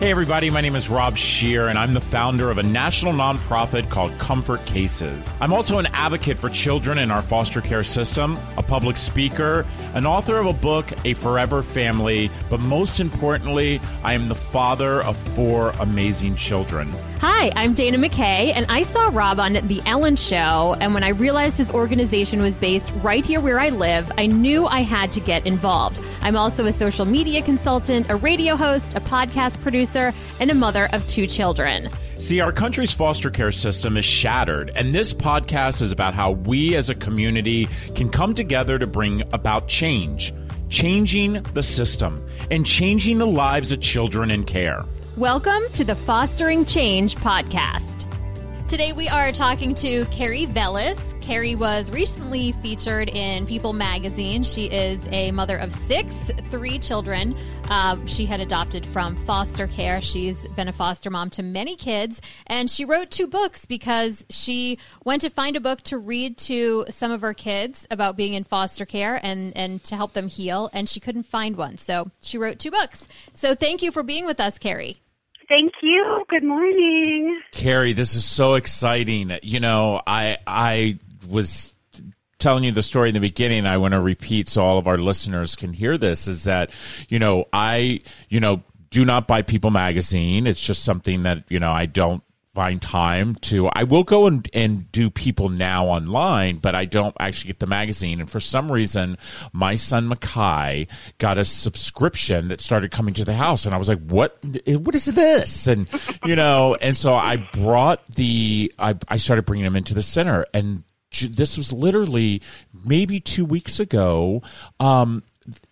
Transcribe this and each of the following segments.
Hey, everybody, my name is Rob Scheer, and I'm the founder of a national nonprofit called Comfort Cases. I'm also an advocate for children in our foster care system, a public speaker, an author of a book, A Forever Family, but most importantly, I am the father of four amazing children. Hi, I'm Dana McKay, and I saw Rob on The Ellen Show. And when I realized his organization was based right here where I live, I knew I had to get involved. I'm also a social media consultant, a radio host, a podcast producer, and a mother of two children. See, our country's foster care system is shattered, and this podcast is about how we as a community can come together to bring about change, changing the system, and changing the lives of children in care. Welcome to the Fostering Change podcast. Today we are talking to Carrie Vellis. Carrie was recently featured in People magazine. She is a mother of six, three children. Um, she had adopted from foster care. She's been a foster mom to many kids, and she wrote two books because she went to find a book to read to some of her kids about being in foster care and and to help them heal, and she couldn't find one, so she wrote two books. So thank you for being with us, Carrie. Thank you. Good morning. Carrie, this is so exciting. You know, I I was telling you the story in the beginning i want to repeat so all of our listeners can hear this is that you know i you know do not buy people magazine it's just something that you know i don't find time to i will go and, and do people now online but i don't actually get the magazine. And for some reason my son Makai got a subscription that started coming to the house. And i was like what what is this? And you know and so i brought the i, I started bringing them into the center. And this was literally maybe two weeks ago. Um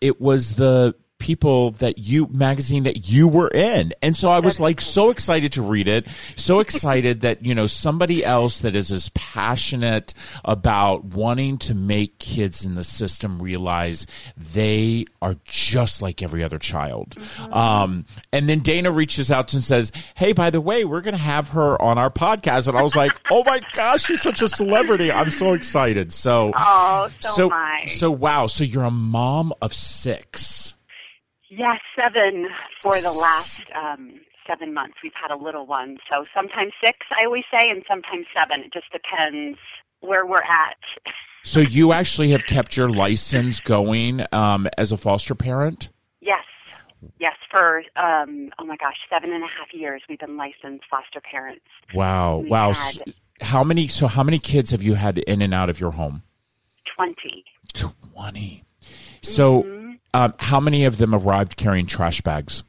it was the people that you magazine that you were in. And so i was like so excited to read it so excited that you know somebody else that is as passionate about wanting to make kids in the system realize they are just like every other child. Mm-hmm. um, and then dana reaches out and says hey by the way we're going to have her on our podcast. And i was like oh my gosh she's such a celebrity. I'm so excited. So oh so so, so wow. So you're a mom of six Yes, seven for the last um, seven months. We've had a little one, so sometimes six, I always say, and sometimes seven. It just depends where we're at. So you actually have kept your license going um, as a foster parent? Yes. Yes, for um, oh my gosh, seven and a half years we've been licensed foster parents. Wow, We've wow. had- So how many? So how many kids have you had in and out of your home? Twenty. Twenty. So, um, how many of them arrived carrying trash bags?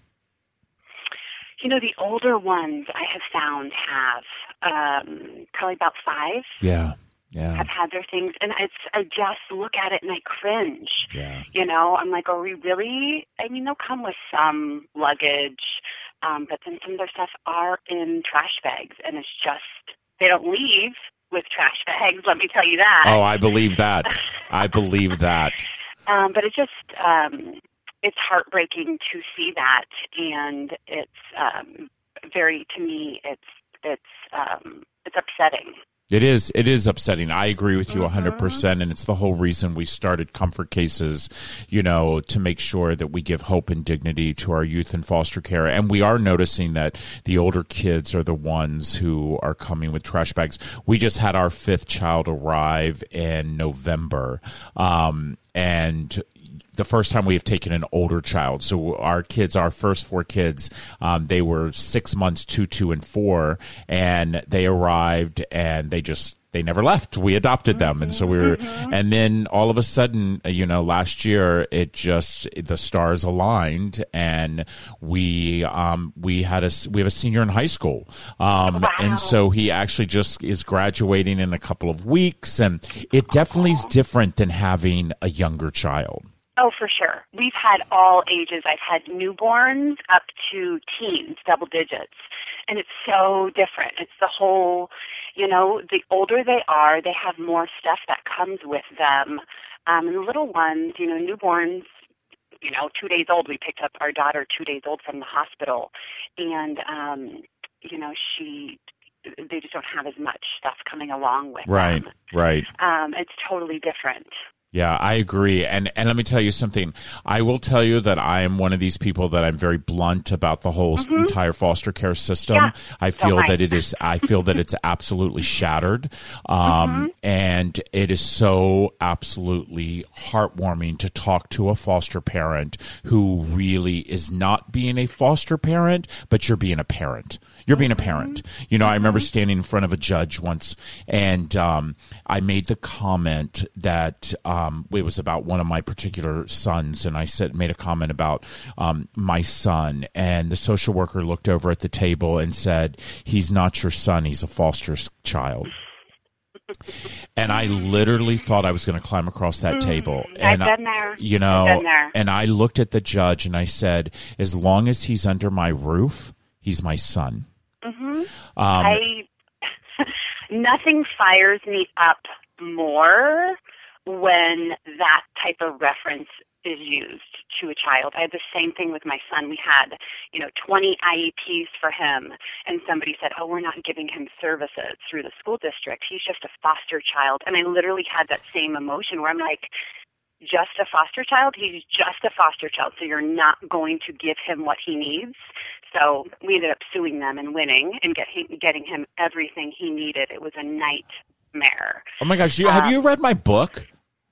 You know, the older ones I have found have um, probably about five Yeah, yeah, have had their things, and it's I just look at it and I cringe. yeah. You know, I'm like, are we really? I mean, they'll come with some luggage, um, but then some of their stuff are in trash bags, and it's just they don't leave with trash bags. Let me tell you that. Oh, I believe that. I believe that. Um, but it's just um, it's heartbreaking to see that, and it's um, very to me it's it's um, it's upsetting. It is. It is upsetting. I agree with you a 100%. Mm-hmm. percent And it's the whole reason we started Comfort Cases, you know, to make sure that we give hope and dignity to our youth in foster care. And we are noticing that the older kids are the ones who are coming with trash bags. We just had our fifth child arrive in November. Um, and the first time we have taken an older child. So our kids, our first four kids, um, they were six months, two, two, and four, and they arrived and they just they never left. We adopted them, and so we were. And then all of a sudden, uh, you know, last year it just the stars aligned, and we um, we had a, we have a senior in high school, um, and so he actually just is graduating in a couple of weeks, and it definitely is different than having a younger child. Oh, for sure. We've had all ages. I've had newborns up to teens, double digits. And it's so different. It's the whole, you know, the older they are, they have more stuff that comes with them. Um, and the little ones, you know, newborns, you know, two days old. We picked up our daughter two days old from the hospital. And, um, you know, she, they just don't have as much stuff coming along with Right, them. right. Um, it's totally different. Yeah, I agree. And and let me tell you something. I will tell you that I am one of these people that I'm very blunt about the whole mm-hmm. entire foster care system. Yeah. I feel so that it is I feel that it's absolutely shattered. Um, mm-hmm. and it is so absolutely heartwarming to talk to a foster parent who really is not being a foster parent, but you're being a parent. You're being a parent. You know, I remember standing in front of a judge once, and um, I made the comment that um, it was about one of my particular sons, and I said made a comment about um, my son, and the social worker looked over at the table and said, "He's not your son. He's a foster child." and I literally thought I was going to climb across that mm, table. And I've been there. You know, and I looked at the judge and I said, as long as he's under my roof, he's my son. Mm-hmm. Um, I nothing fires me up more when that type of reference is used to a child. I had the same thing with my son. We had, you know, 20 IEPs for him, and somebody said, "Oh, we're not giving him services through the school district. He's just a foster child." And I literally had that same emotion where I'm like, just a foster child. He's just a foster child, so you're not going to give him what he needs. So we ended up suing them and winning and get, getting him everything he needed. It was a nightmare. Oh my gosh! You, have um, you read my book?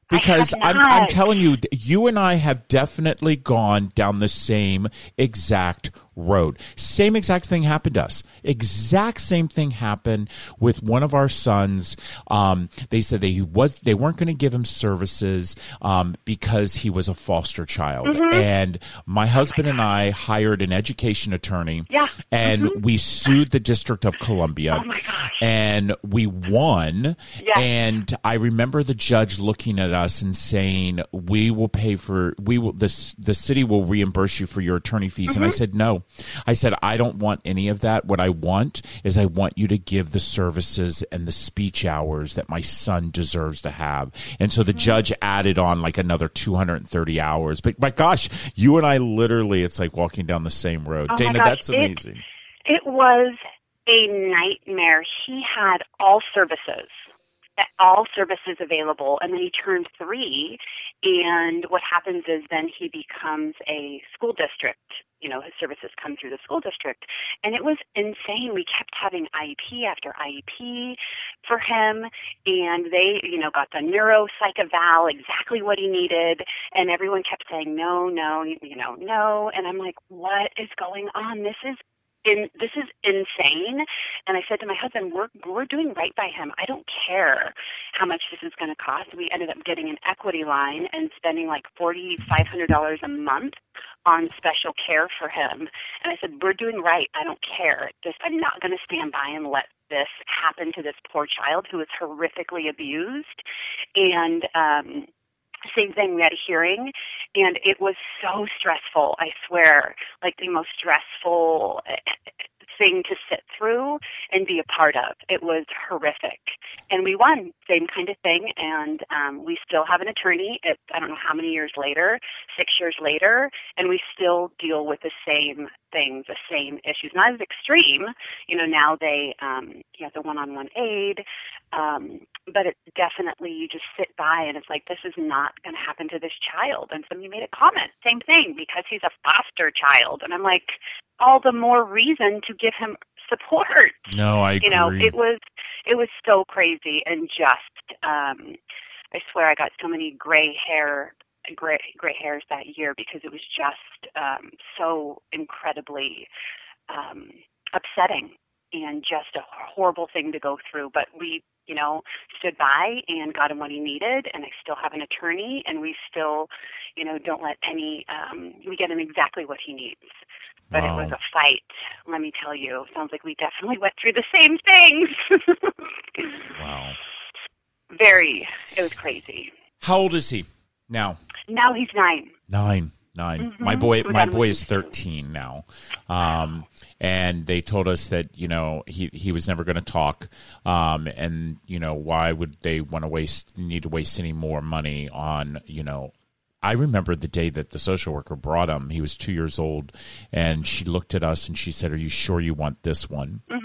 Because I'm, I'm telling you, you and I have definitely gone down the same exact road. Same exact thing happened to us. Exact same thing happened with one of our sons. Um, they said they was they weren't going to give him services um, because he was a foster child. Mm-hmm. And my husband oh my and I hired an education attorney. Yeah. And mm-hmm. we sued the District of Columbia. Oh my gosh. And we won. Yes. And I remember the judge looking at us and saying, "We will pay for we will this the city will reimburse you for your attorney fees." Mm-hmm. And I mm-hmm. said, "No." I said, I don't want any of that. What I want is I want you to give the services and the speech hours that my son deserves to have. And so the mm-hmm. judge added on like another 230 hours. But my gosh, you and I literally, it's like walking down the same road. Oh Dana, gosh, that's amazing. It, it was a nightmare. He had all services all services available and then he turned three and what happens is then he becomes a school district. You know his services come through the school district. And it was insane. We kept having iep after iep for him and they you know got the neuro psych eval exactly what he needed and everyone kept saying no no you know no. And i'm like what is going on? This is in, this is insane. And I said to my husband, we're, we're doing right by him. I don't care how much this is going to cost. We ended up getting an equity line and spending like $4,500 a month on special care for him. And I said, we're doing right. I don't care. I'm not going to stand by and let this happen to this poor child who is horrifically abused. And, um, same thing we had a hearing and it was so stressful i swear like the most stressful thing to sit through and be a part of. It was horrific. And we won, same kind of thing. And um, we still have an attorney, at, I don't know how many years later, six years later, and we still deal with the same things, the same issues. Not as extreme, you know, now they, um, you have the one on one aid, um, but it definitely, you just sit by and it's like, this is not going to happen to this child. And somebody made a comment, same thing, because he's a foster child. And I'm like, all the more reason to give him support. No, I agree. You know, it was it was so crazy and just um I swear I got so many gray hair gray gray hairs that year because it was just um so incredibly um upsetting and just a horrible thing to go through but we you know stood by and got him what he needed and I still have an attorney and we still you know don't let any um we get him exactly what he needs but wow. it was a fight. Let me tell you. Sounds like we definitely went through the same things. wow. Very. It was crazy. How old is he now? Now he's nine. Nine. 9 mm-hmm. My boy, my boy is thirteen now, um, and they told us that you know he he was never going to talk, um, and you know why would they want to waste need to waste any more money on you know I remember the day that the social worker brought him. He was two years old, and she looked at us and she said, "Are you sure you want this one?" Mm-hmm.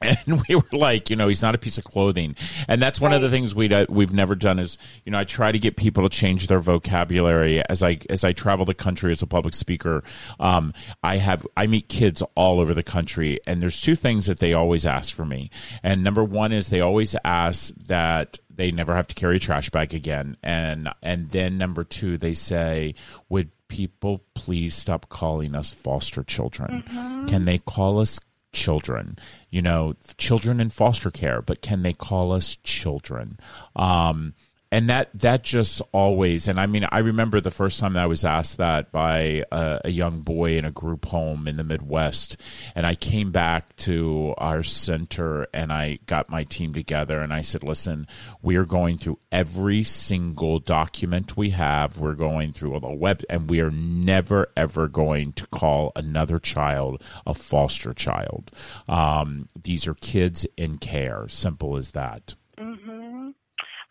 and we were like, you know, he's not a piece of clothing, and that's one right. of the things we uh, we've never done is, you know, I try to get people to change their vocabulary as I as I travel the country as a public speaker. Um, I have I meet kids all over the country, and there's two things that they always ask for me, and number one is they always ask that they never have to carry a trash bag again, and and then number two they say, would people please stop calling us foster children? Mm-hmm. Can they call us children, you know, children in foster care, but can they call us children? Um, and that that just always and i mean i remember the first time that i was asked that by a, a, young boy in a group home in the midwest and i came back to our center and i got my team together and i said listen we are going through every single document we have. We're going through all the web and we are never ever going to call another child a foster child. Um, these are kids in care. Simple as that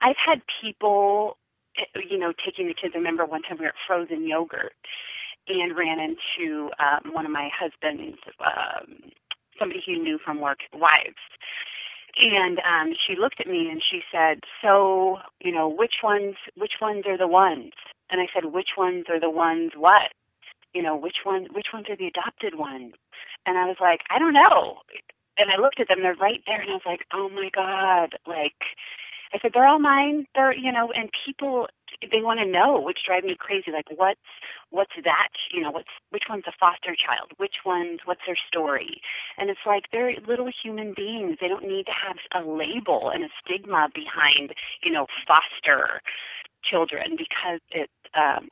I've had people, you know, taking the kids. I remember one time we were at Frozen Yogurt and ran into um, one of my husband's, um, somebody he knew from work, wives. And um, she looked at me and she said, "So, you know, which ones? Which ones are the ones?" And I said, "Which ones are the ones? What? You know, which one? Which ones are the adopted ones?" And I was like, "I don't know." And I looked at them; they're right there, and I was like, "Oh my god!" Like, I said, they're all mine. They're, you know, and people, they want to know, which drive me crazy. Like, what's, what's that? You know, what's, which one's a foster child? Which one's, what's their story? And it's like, they're little human beings. They don't need to have a label and a stigma behind, you know, foster children because it, um,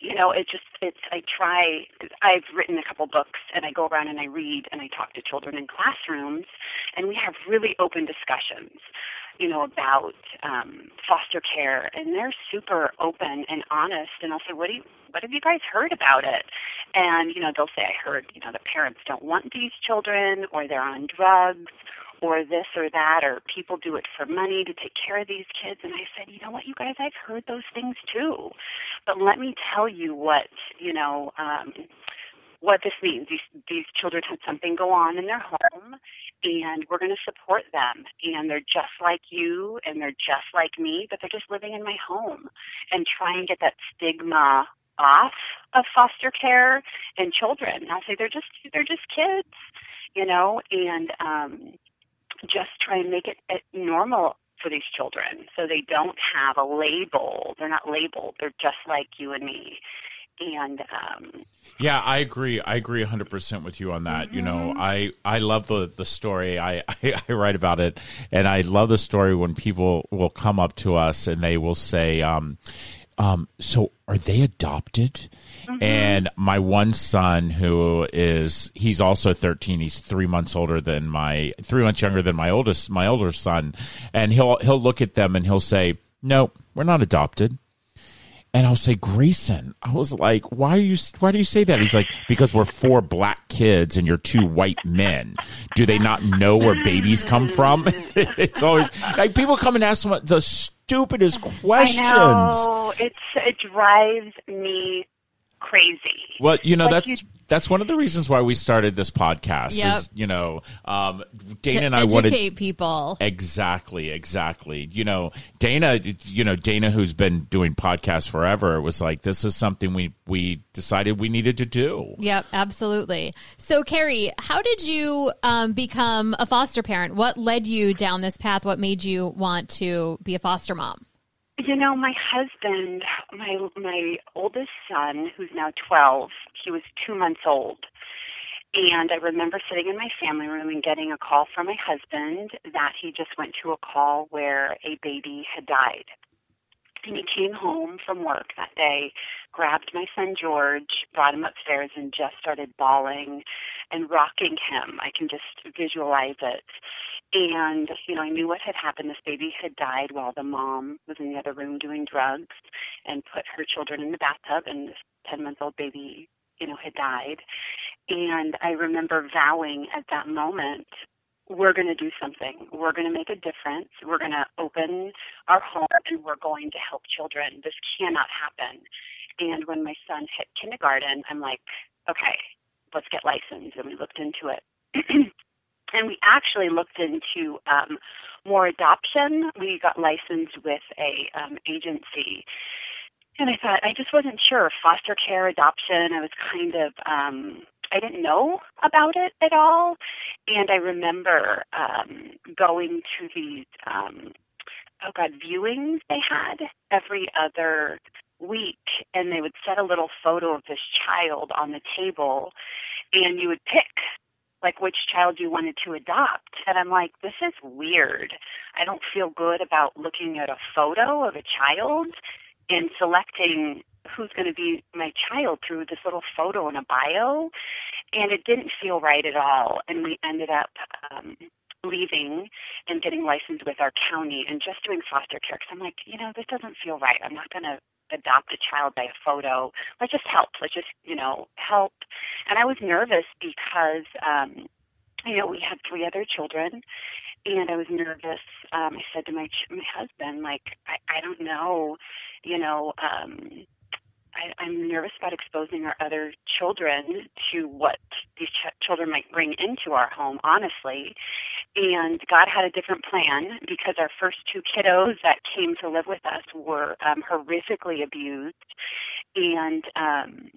you know, it just it's I try I've written a couple books and I go around and I read and I talk to children in classrooms and we have really open discussions you know, about um, foster care, and they're super open and honest. And I'll say, "What do you, what have you guys heard about it?" And you know, they'll say, "I heard, you know, the parents don't want these children, or they're on drugs, or this or that, or people do it for money to take care of these kids." And I said, "You know what, you guys, I've heard those things too, but let me tell you what, you know." Um, what this means. These these children had something go on in their home, and we're going to support them. And they're just like you, and they're just like me, but they're just living in my home, and try and get that stigma off of foster care and children. And I'll say they're just they're just kids, you know, and um, just try and make it, normal for these children so they don't have a label. They're not labeled. They're just like you and me and um, yeah i agree i agree 100% with you on that mm-hmm. you know mm-hmm. i i love the the story I, I, I write about it and i love the story when people will come up to us and they will say um um, so are they adopted? Mm-hmm. And my one son, who is he's also thirteen, he's three months older than my three months younger than my oldest my older son, and he'll he'll look at them and he'll say, "No, we're not adopted." And I'll say, Grayson, I was like, why are you, why do you say that? He's like, because we're four black kids and you're two white men. Do they not know where babies come from? it's always like people come and ask the stupidest questions. I know. It's, it drives me crazy. Well, you know, like that's, you, that's one of the reasons why we started this podcast. Yep. Is you know, um, Dana to and I wanna educate wanted people exactly, exactly. You know, Dana, you know, Dana, who's been doing podcasts forever, was like, this is something we we decided we needed to do. Yep, absolutely. So, Carrie, how did you um, become a foster parent? What led you down this path? What made you want to be a foster mom? You know, my husband, my my oldest son, who's now 12, he was 2 months old. And I remember sitting in my family room and getting a call from my husband that he just went to a call where a baby had died. And he came home from work that day, grabbed my son George, brought him upstairs, and just started bawling and rocking him. I can just visualize it. And, you know, I knew what had happened. This baby had died while the mom was in the other room doing drugs and put her children in the bathtub, and this 10 month old baby, you know, had died. And I remember vowing at that moment, we're going to do something. We're going to make a difference. We're going to open our home and we're going to help children. This cannot happen. And when my son hit kindergarten, I'm like, okay, let's get licensed. And we looked into it. and we actually looked into um, more adoption. We got licensed with a um, agency, and I thought I just wasn't sure foster care, adoption. I was kind of um, I didn't know about it at all, and I remember um, going to these um, oh god viewings they had every other week, and they would set a little photo of this child on the table, and you would pick like which child you wanted to adopt. And I'm like, this is weird. I don't feel good about looking at a photo of a child and selecting who's going to be my child through this little photo and a bio. And it didn't feel right at all. And we ended up um, leaving and getting licensed with our county and just doing foster care because I'm like, you know, this doesn't feel right. I'm not going to adopt a child by a photo. Let's just help. Let's just, you know, help. And I was nervous because, um, you know, we had three other children, and I was nervous. Um, I said to my ch- my husband, like, I, I don't know, you know, um, I, I'm nervous about exposing our other children to what these ch- children might bring into our home, honestly. And God had a different plan because our first two kiddos that came to live with us were um, horrifically abused. And um,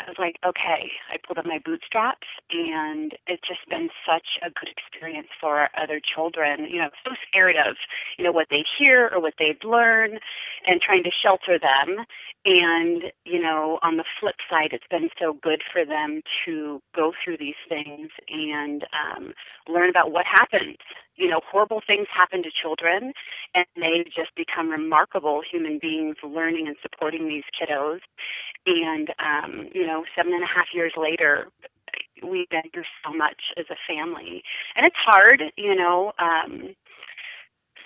I was like, okay, I pulled up my bootstraps, and it's just been such a good experience for other children. You know, so scared of, you know, what they'd hear or what they'd learn, and trying to shelter them. And, you know, on the flip side, it's been so good for them to go through these things and um, learn about what happens. You know, horrible things happen to children, and they just become remarkable human beings learning and supporting these kiddos. And, um, you know, seven and a half years later, we've been through so much as a family. And it's hard, you know. Um,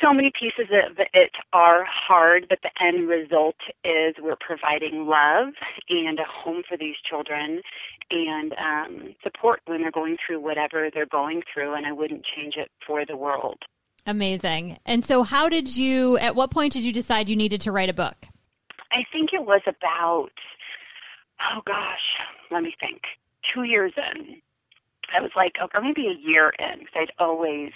so many pieces of it are hard, but the end result is we're providing love and a home for these children and um, support when they're going through whatever they're going through. And I wouldn't change it for the world. Amazing. And so, how did you, at what point did you decide you needed to write a book? I think it was about, oh gosh, let me think, two years in. I was like, or maybe a year in, because I'd always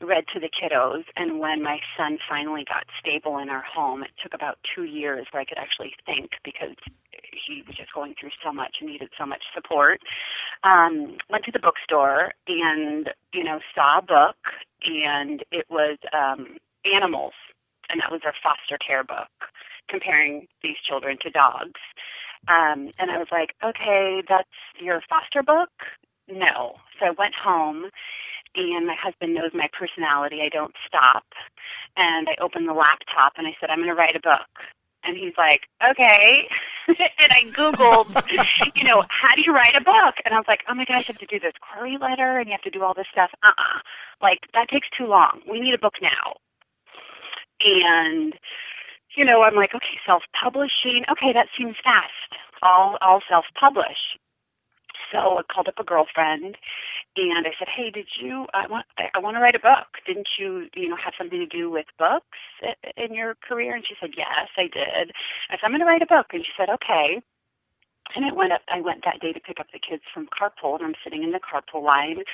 read to the kiddos. And when my son finally got stable in our home, it took about two years where I could actually think because he was just going through so much and needed so much support. Um, went to the bookstore and, you know, saw a book and it was um, Animals. And that was our foster care book, comparing these children to dogs. Um, and I was like, okay, that's your foster book? No. So I went home and my husband knows my personality. I don't stop. And I opened the laptop and I said, I'm going to write a book. And he's like, okay. and I Googled, you know, how do you write a book? And I was like, oh my gosh, you have to do this query letter and you have to do all this stuff. Uh uh Like, that takes too long. We need a book now. And, you know, I'm like, okay, self publishing. Okay, that seems fast. I'll, I'll self publish. So I called up a girlfriend and I said, "Hey, did you? I want I want to write a book. Didn't you, you know, have something to do with books in your career?" And she said, "Yes, I did." I said, "I'm going to write a book," and she said, "Okay." And I went up. I went that day to pick up the kids from carpool, and I'm sitting in the carpool line.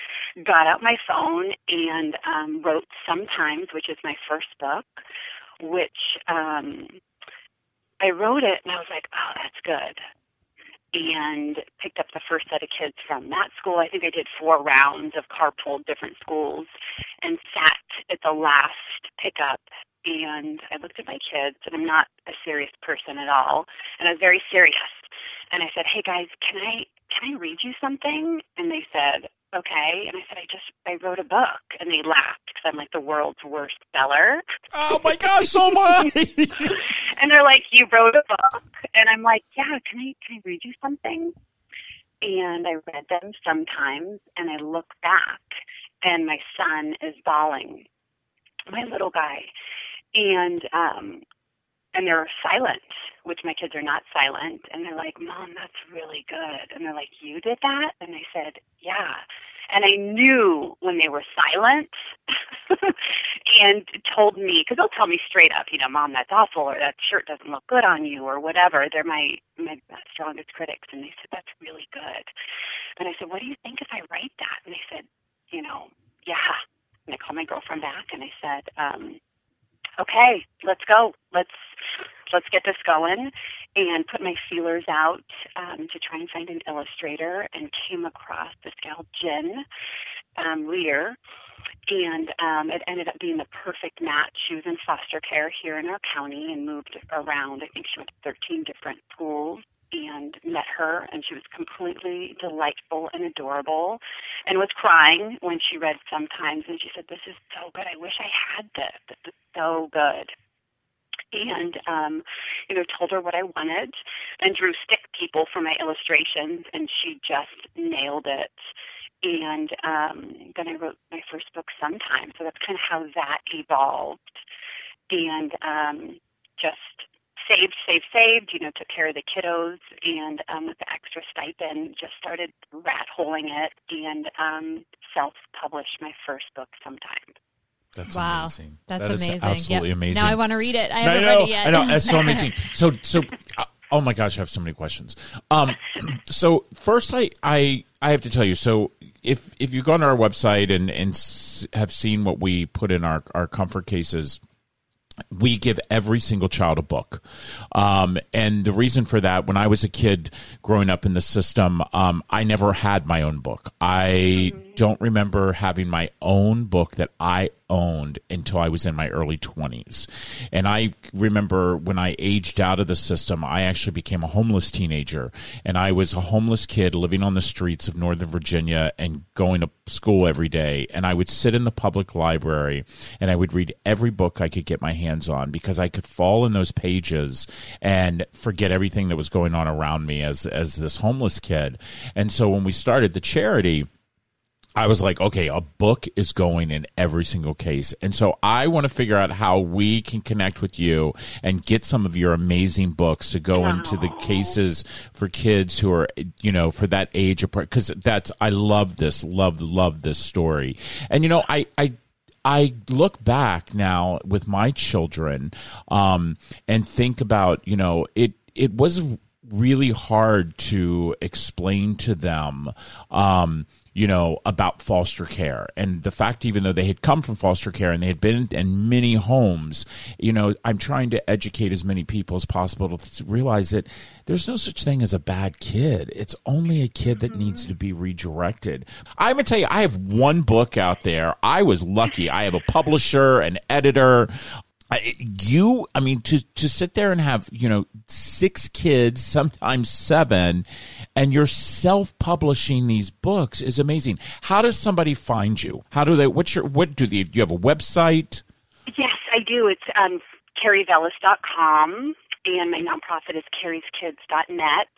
Got out my phone and um, wrote "Sometimes," which is my first book, which um, I wrote it, and I was like, "Oh, that's good." And picked up the first set of kids from that school. I think I did four rounds of carpool different schools and sat at the last pickup and I looked at my kids and I'm not a serious person at all and I was very serious. And I said, "Hey guys, can I can I read you something?" And they said, "Okay." And I said, "I just I wrote a book." And they laughed because I'm like the world's worst speller. Oh my gosh, so I. and they're like, "You wrote a book?" And I'm like, "Yeah, can I can I read you something?" And I read them sometimes, and I look back, and my son is bawling, my little guy, and um, and they're silent, which my kids are not silent, and they're like, "Mom, that's really good," and they're like, "You did that?" And I said, "Yeah." And I knew when they were silent and told me, because they'll tell me straight up, you know, mom, that's awful, or that shirt doesn't look good on you, or whatever. They're my, my strongest critics. And they said, that's really good. And I said, what do you think if I write that? And they said, you know, yeah. And I called my girlfriend back and I said, um, okay, let's go. Let's let's get this going and put my feelers out um, to try and find an illustrator and came across this gal Jen um, Lear and um, it ended up being the perfect match. She was in foster care here in our county and moved around. I think she went to 13 different schools and met her, and she was completely delightful and adorable, and was crying when she read sometimes. And she said, "This is so good. I wish I had this. This is so good." And um, you know told her what I wanted and drew stick people for my illustrations and she just nailed it and um, then I wrote my first book sometime. So that's kind of how that evolved. And um, just saved, saved, saved, you know, took care of the kiddos and um, with the extra stipend, just started rat holing it and um, self published my first book sometime. That's wow. amazing. That's that amazing. absolutely yep. amazing. Now I want to read it. I haven't I know, read it yet. I know. That's so amazing. So, so, uh, oh my gosh, I have so many questions. Um, so first, I, I, I have to tell you. So, if if you go on our website and and have seen what we put in our our comfort cases we give every single child a book. Um, and the reason for that, when I was a kid growing up in the system, um, I never had my own book. I don't remember having my own book that I owned until I was in my early 20s. And I remember when I aged out of the system, I actually became a homeless teenager. And I was a homeless kid living on the streets of Northern Virginia and going to school every day. And I would sit in the public library and I would read every book I could get my hands on because I could fall in those pages and forget everything that was going on around me as, as this homeless kid. And so when we started the charity, I was like, okay, a book is going in every single case. And so I want to figure out how we can connect with you and get some of your amazing books to go into the cases for kids who are, you know, for that age apart. Cause that's, I love this, love, love this story. And, you know, I, I, I look back now with my children, um, and think about, you know, it, it was really hard to explain to them, um, you know, about foster care and the fact, even though they had come from foster care and they had been in many homes, you know, I'm trying to educate as many people as possible to realize that there's no such thing as a bad kid. It's only a kid that mm-hmm. needs to be redirected. I'm going to tell you, I have one book out there. I was lucky. I have a publisher, an editor you i mean to to sit there and have you know six kids sometimes seven and you're self-publishing these books is amazing. How does somebody find you? How do they what's your what do they do you have a website? Yes i do. It's um carrievellis.com and my nonprofit is carrieskids.net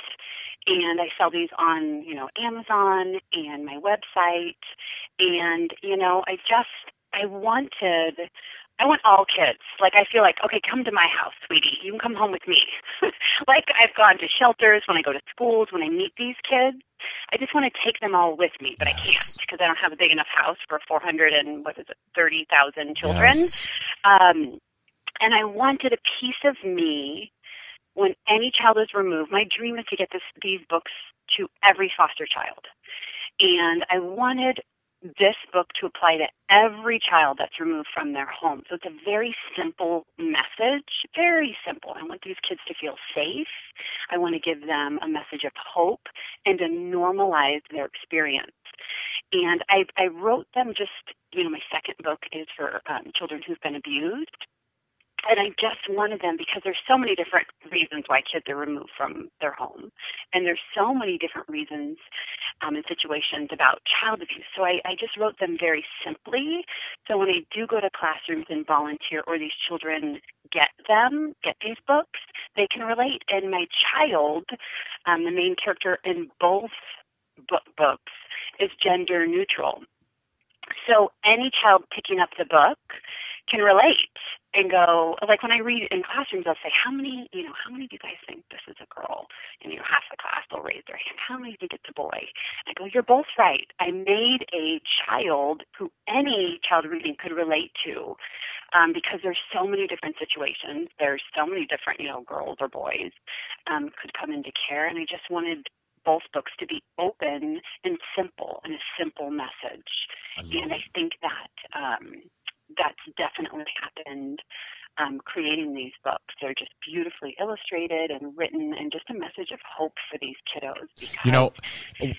and I sell these on, you know, Amazon and my website. And, you know, I just I wanted I want all kids. Like I feel like, okay, come to my house, sweetie. You can come home with me. like I've gone to shelters when I go to schools, when I meet these kids. I just want to take them all with me, but yes. I can't because I don't have a big enough house for 400 and what is it, 30,000 children. Yes. Um, and I wanted a piece of me when any child is removed. My dream is to get this, these books to every foster child. And I wanted this book to apply to every child that's removed from their home. So it's a very simple message, very simple. I want these kids to feel safe. I want to give them a message of hope and to normalize their experience. And I, I wrote them just, you know, my second book is for um, children who've been abused and I just wanted them because there's so many different reasons why kids are removed from their home, and there's so many different reasons um, and situations about child abuse. So I, I just wrote them very simply. So when I do go to classrooms and volunteer, or these children get them, get these books, they can relate. And my child, um, the main character in both book books, is gender neutral. So any child picking up the book can relate and go like when I read in classrooms, I'll say, "How many, you know, how many do you guys think this is a girl?" And you know, half the class will raise their hand. How many think it's a boy? I go, "You're both right. I made a child who any child reading could relate to." Um, because there's so many different situations, there's so many different, you know, girls or boys um, could come into care, and I just wanted both books to be open and simple and a simple message. I and I think that um, that's definitely happened um, creating these books. They're just beautifully illustrated and written, and just a message of hope for these kiddos. You know,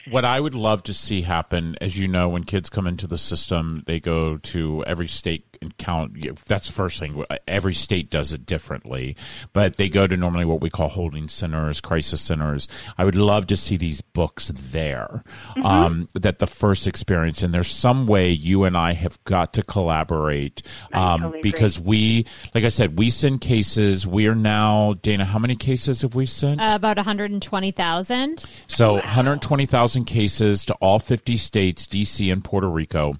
what I would love to see happen, as you know, when kids come into the system, they go to every state and count. That's the first thing. Every state does it differently, but they go to normally what we call holding centers, crisis centers. I would love to see these books there. Mm-hmm. Um, that the first experience, and there's some way you and I have got to collaborate um, totally because we, like like I said, we send cases. We are now, Dana, how many cases have we sent? Uh, about 120,000. So 120,000 cases to all 50 states, DC and Puerto Rico.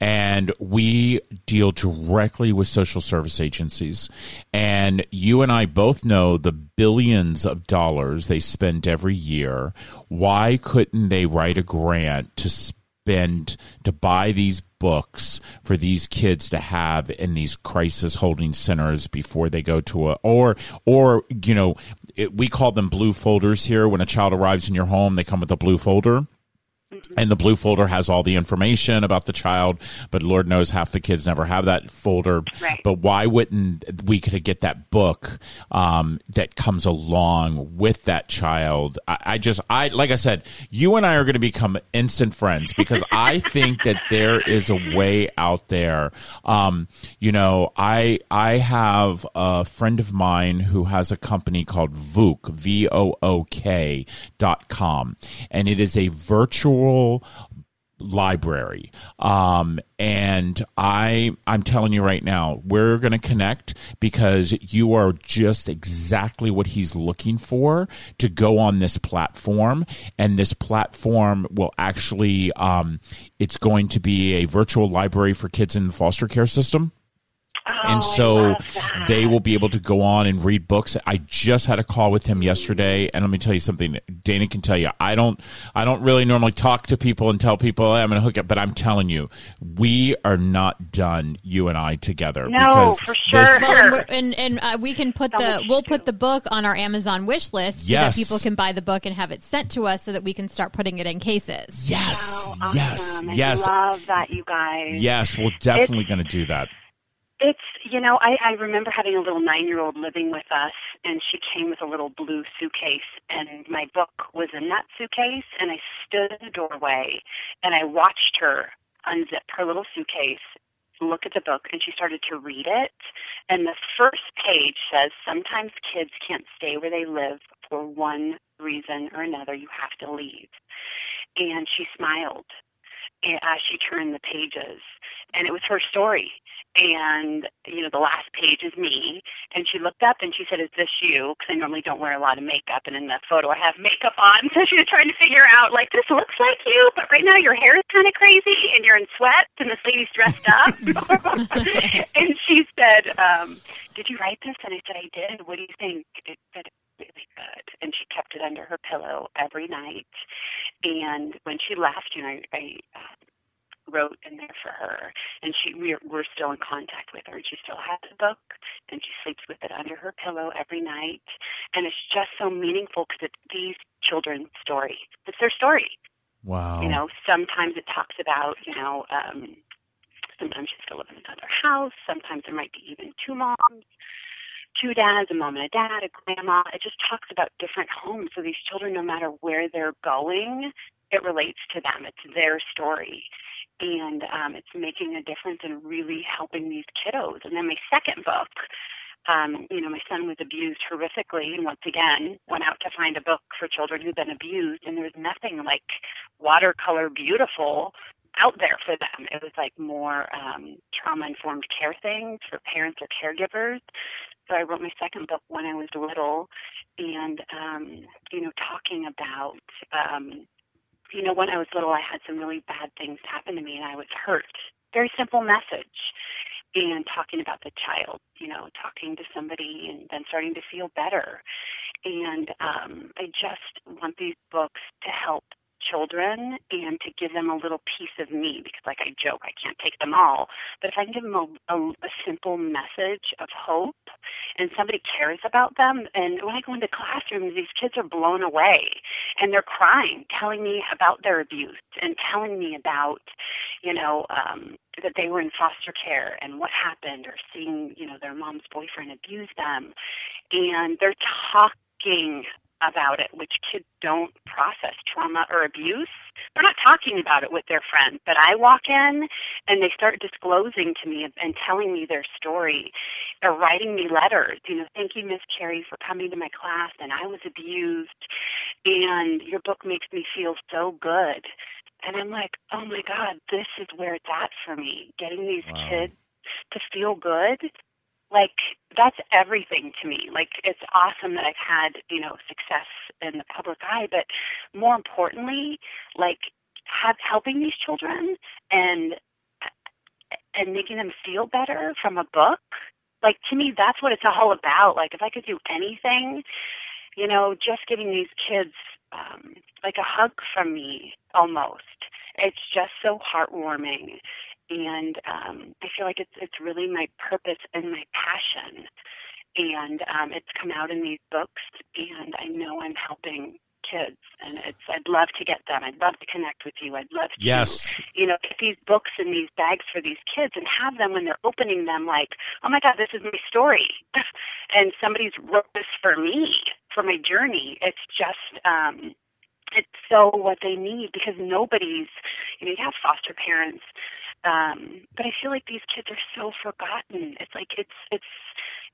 And we deal directly with social service agencies. And you and I both know the billions of dollars they spend every year. Why couldn't they write a grant to spend to buy these books for these kids to have in these crisis holding centers before they go to a or or you know it, we call them blue folders here. When a child arrives in your home they come with a blue folder and the blue folder has all the information about the child but lord knows half the kids never have that folder. Right. but why wouldn't we could get that book um, that comes along with that child? I, I, just i like i said you and i are going to become instant friends because i think that there is a way out there. Um, you know i i have a friend of mine who has a company called vook v-o-o-k dot com and it is a virtual library. Um, and i i'm telling you right now we're going to connect because you are just exactly what he's looking for to go on this platform. And this platform will actually um, it's going to be a virtual library for kids in the foster care system and oh, so they will be able to go on and read books. I just had a call with him yesterday, and let me tell you something. Dana can tell you. I don't. I don't really normally talk to people and tell people hey, I'm going to hook up, but I'm telling you, we are not done. You and I together. No, for sure. This, well, and and, uh, we can put the we'll put the book on our Amazon wish list so yes. that people can buy the book and have it sent to us so that we can start putting it in cases. Yes, oh, awesome. yes, I yes. Love that, you guys. Yes, we're definitely going to do that. It's, you know, I, I remember having a little nine year old living with us, and she came with a little blue suitcase, and my book was in that suitcase, and I stood in the doorway, and I watched her unzip her little suitcase, look at the book, and she started to read it. And the first page says, Sometimes kids can't stay where they live for one reason or another. You have to leave. And she smiled as uh, she turned the pages, and it was her story and you know the last page is me. And she looked up and she said is this you? Because i normally don't wear a lot of makeup and in the photo i have makeup on. So she was trying to figure out like this looks like you but right now your hair is kind of crazy and you're in sweats and this lady's dressed up. And she said um did you write this? And i said i did. What do you think? It said really good. And she kept it under her pillow every night. And when she left you know i, I uh, wrote in there for her, and she we're, we're still in contact with her. And she still has the book, and she sleeps with it under her pillow every night, and it's just so meaningful because it's these children's story. It's their story. Wow. You know, sometimes it talks about you know. um Sometimes she's still living in another house. Sometimes there might be even two moms two dads, a mom and a dad, a grandma. It just talks about different homes. So these children, no matter where they're going, it relates to them. It's their story and um, it's making a difference and really helping these kiddos. And then my second book, um, you know, my son was abused horrifically, and once again went out to find a book for children who've been abused, and there was nothing like watercolor beautiful out there for them. It was like more um, trauma informed care things for parents or caregivers. So I wrote my second book when I was little, and um, you know, talking about um, you know, when I was little, I had some really bad things happen to me and I was hurt. Very simple message. And talking about the child, you know, talking to somebody and then starting to feel better. And um, I just want these books to help children and to give them a little piece of me because like I joke I can't take them all. But if I can give them a, a, a simple message of hope and somebody cares about them and when I go into classrooms these kids are blown away and they're crying telling me about their abuse and telling me about you know um that they were in foster care and what happened or seeing you know their mom's boyfriend abuse them. And they're talking about it, which kids don't process trauma or abuse. They're not talking about it with their friends. But I walk in and they start disclosing to me and telling me their story. They're writing me letters, you know, thank you, Miss Carrie, for coming to my class and I was abused and your book makes me feel so good. And I'm like, oh my God, this is where it's at for me. Getting these wow. kids to feel good like that's everything to me. Like it's awesome that I've had, you know, success in the public eye, but more importantly, like have helping these children and and making them feel better from a book. Like to me that's what it's all about. Like if I could do anything, you know, just giving these kids um like a hug from me almost. It's just so heartwarming and um, I feel like it's it's really my purpose and my passion, and um, it's come out in these books, and I know I'm helping kids, and it's I'd love to get them. I'd love to connect with you. I'd love to, yes. you know, get these books in these bags for these kids and have them when they're opening them, like, oh my God, this is my story, and somebody's wrote this for me for my journey. It's just. um it's so what they need because nobody's you know you have foster parents um, but I feel like these kids are so forgotten. It's like it's it's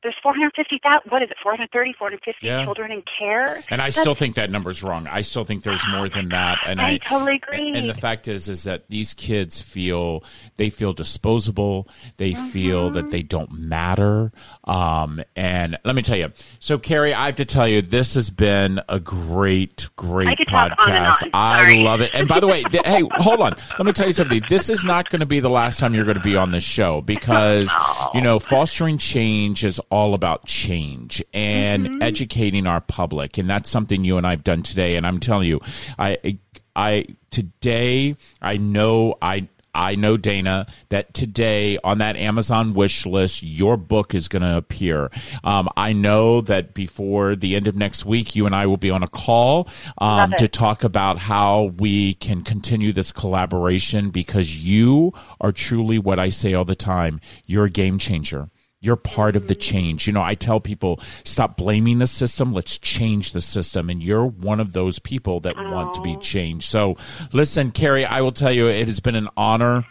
there's 450,000, what is it, 430, 450 yeah. children in care. And I That's, still think that number's wrong. I still think there's more than that. And I, I totally agree. And the fact is, is that these kids feel, they feel disposable. They mm-hmm. feel that they don't matter. Um, and let me tell you, so Carrie, I have to tell you, this has been a great, great podcast. On on. I love it. And by the way, th- hey, hold on. Let me tell you something. This is not going to be the last time you're going to be on this show because, you know, fostering change is all about change and mm-hmm. educating our public, and that's something you and I've done today. And I'm telling you, I, I today I know I I know, Dana, that today on that Amazon wish list, your book is going to appear. Um, I know that before the end of next week, you and I will be on a call um, to talk about how we can continue this collaboration because you are truly what I say all the time. You're a game changer. You're part of the change. You know, I tell people, stop blaming the system. Let's change the system. And you're one of those people that want to be changed. So listen, Carrie, I will tell you, it has been an honor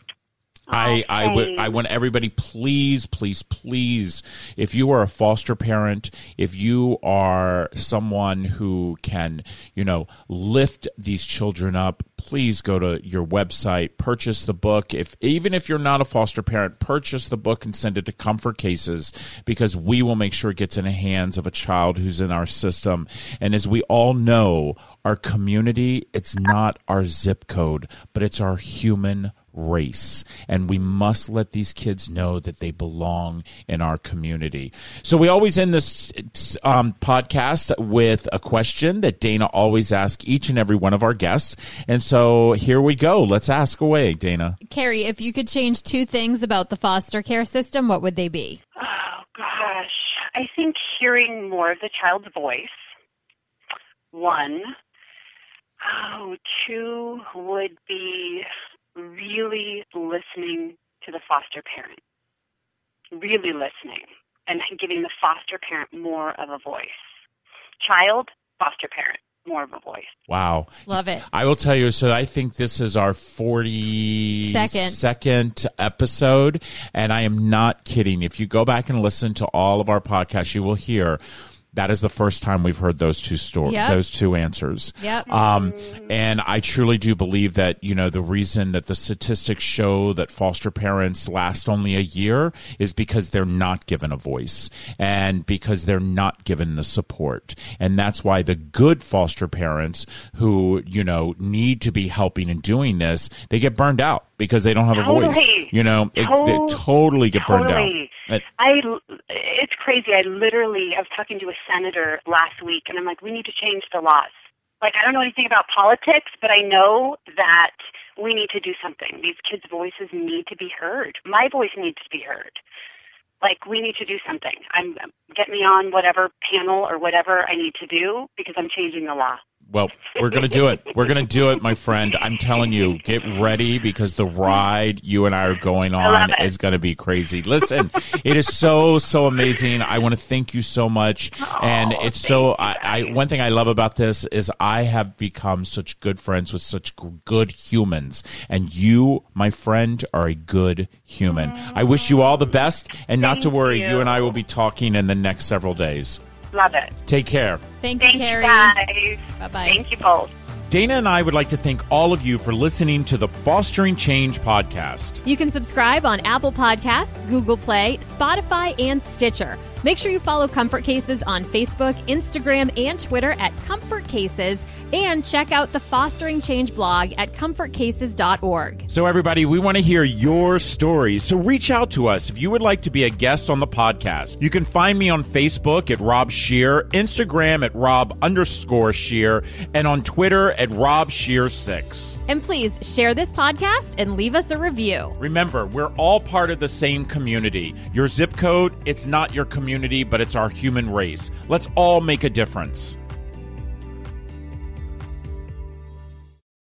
I, I, w- I want everybody, please, please, please, if you are a foster parent, if you are someone who can, you know, lift these children up, please go to your website, purchase the book. If even if you're not a foster parent, purchase the book and send it to Comfort Cases because we will make sure it gets in the hands of a child who's in our system. And as we all know, our community, it's not our zip code, but it's our human race. And we must let these kids know that they belong in our community. So we always end this um, podcast with a question that Dana always asks each and every one of our guests. And so here we go. Let's ask away, Dana. Carrie, if you could change two things about the foster care system, what would they be? Oh, gosh. I think hearing more of the child's voice, one. Oh, two would be really listening to the foster parent, really listening and giving the foster parent more of a voice. Child, foster parent, more of a voice. Wow. Love it. I will tell you, so I think this is our 42nd second episode, and I am not kidding. If you go back and listen to all of our podcasts, you will hear that is the first time we've heard those two stories, yep. those two answers. Yep. Um, and I truly do believe that, you know, the reason that the statistics show that foster parents last only a year is because they're not given a voice and because they're not given the support. And that's why the good foster parents who, you know, need to be helping and doing this, they get burned out because they don't have totally. a voice. You know, it, they totally get burned totally. out. I, it's crazy. I literally, I was talking to a senator last week, and I'm like, we need to change the laws. Like, I don't know anything about politics, but I know that we need to do something. These kids' voices need to be heard. My voice needs to be heard. Like, we need to do something. I'm get me on whatever panel or whatever I need to do because I'm changing the law. Well, we're going to do it. We're going to do it, my friend. I'm telling you, get ready because the ride you and I are going on is going to be crazy. Listen, it is so, so amazing. I want to thank you so much. and it's so, I, I, one thing I love about this is I have become such good friends with such good humans. And you, my friend, are a good human. I wish you all the best and not to worry. you. You and I will be talking in the next several days. Love it. Take care. Thank you, Thank Carrie. guys. Bye-bye. Thank you both. Dana and I would like to thank all of you for listening to the Fostering Change podcast. You can subscribe on Apple Podcasts, Google Play, Spotify, and Stitcher. Make sure you follow Comfort Cases on Facebook, Instagram, and Twitter at Comfort Cases, and check out the Fostering Change blog at comfortcases.org. So, everybody, we want to hear your stories. So, reach out to us if you would like to be a guest on the podcast. You can find me on Facebook at Rob Scheer, Instagram at Rob underscore Scheer, and on Twitter at Rob Scheer6. And please share this podcast and leave us a review. Remember, we're all part of the same community. Your zip code, it's not your community, but it's our human race. Let's all make a difference.